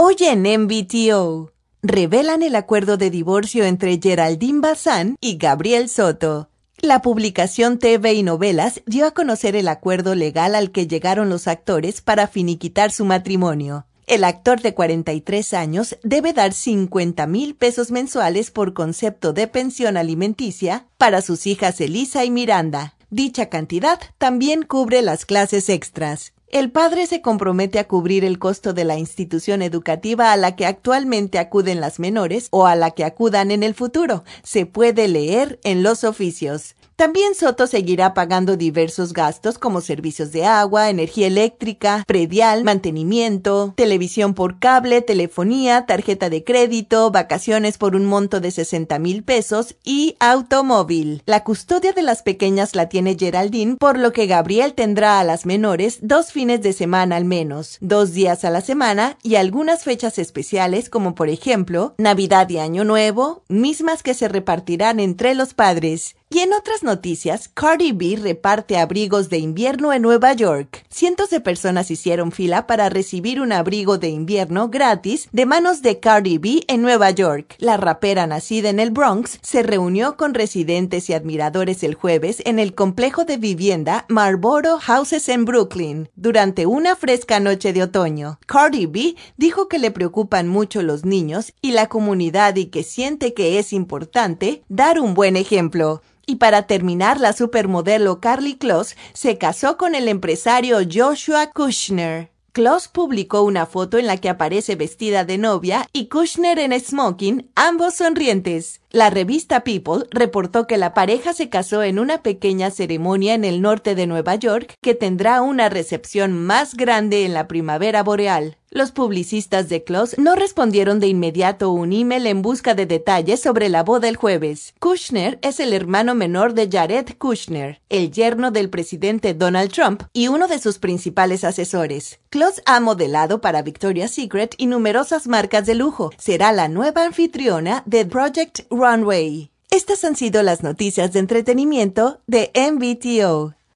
Hoy en MBTO, revelan el acuerdo de divorcio entre Geraldine Bazán y Gabriel Soto. La publicación TV y Novelas dio a conocer el acuerdo legal al que llegaron los actores para finiquitar su matrimonio. El actor de 43 años debe dar 50 mil pesos mensuales por concepto de pensión alimenticia para sus hijas Elisa y Miranda. Dicha cantidad también cubre las clases extras. El padre se compromete a cubrir el costo de la institución educativa a la que actualmente acuden las menores o a la que acudan en el futuro. Se puede leer en los oficios. También Soto seguirá pagando diversos gastos como servicios de agua, energía eléctrica, predial, mantenimiento, televisión por cable, telefonía, tarjeta de crédito, vacaciones por un monto de 60 mil pesos y automóvil. La custodia de las pequeñas la tiene Geraldine, por lo que Gabriel tendrá a las menores dos fines de semana al menos, dos días a la semana y algunas fechas especiales como por ejemplo Navidad y Año Nuevo, mismas que se repartirán entre los padres. Y en otras noticias, Cardi B reparte abrigos de invierno en Nueva York. Cientos de personas hicieron fila para recibir un abrigo de invierno gratis de manos de Cardi B en Nueva York. La rapera nacida en el Bronx se reunió con residentes y admiradores el jueves en el complejo de vivienda Marlboro Houses en Brooklyn durante una fresca noche de otoño. Cardi B dijo que le preocupan mucho los niños y la comunidad y que siente que es importante dar un buen ejemplo. Y para terminar, la supermodelo Carly Kloss se casó con el empresario Joshua Kushner. Kloss publicó una foto en la que aparece vestida de novia y Kushner en smoking, ambos sonrientes. La revista People reportó que la pareja se casó en una pequeña ceremonia en el norte de Nueva York que tendrá una recepción más grande en la primavera boreal. Los publicistas de Kloss no respondieron de inmediato un email en busca de detalles sobre la boda el jueves. Kushner es el hermano menor de Jared Kushner, el yerno del presidente Donald Trump y uno de sus principales asesores. Kloss ha modelado para Victoria's Secret y numerosas marcas de lujo. Será la nueva anfitriona de Project Runway. Estas han sido las noticias de entretenimiento de MBTO.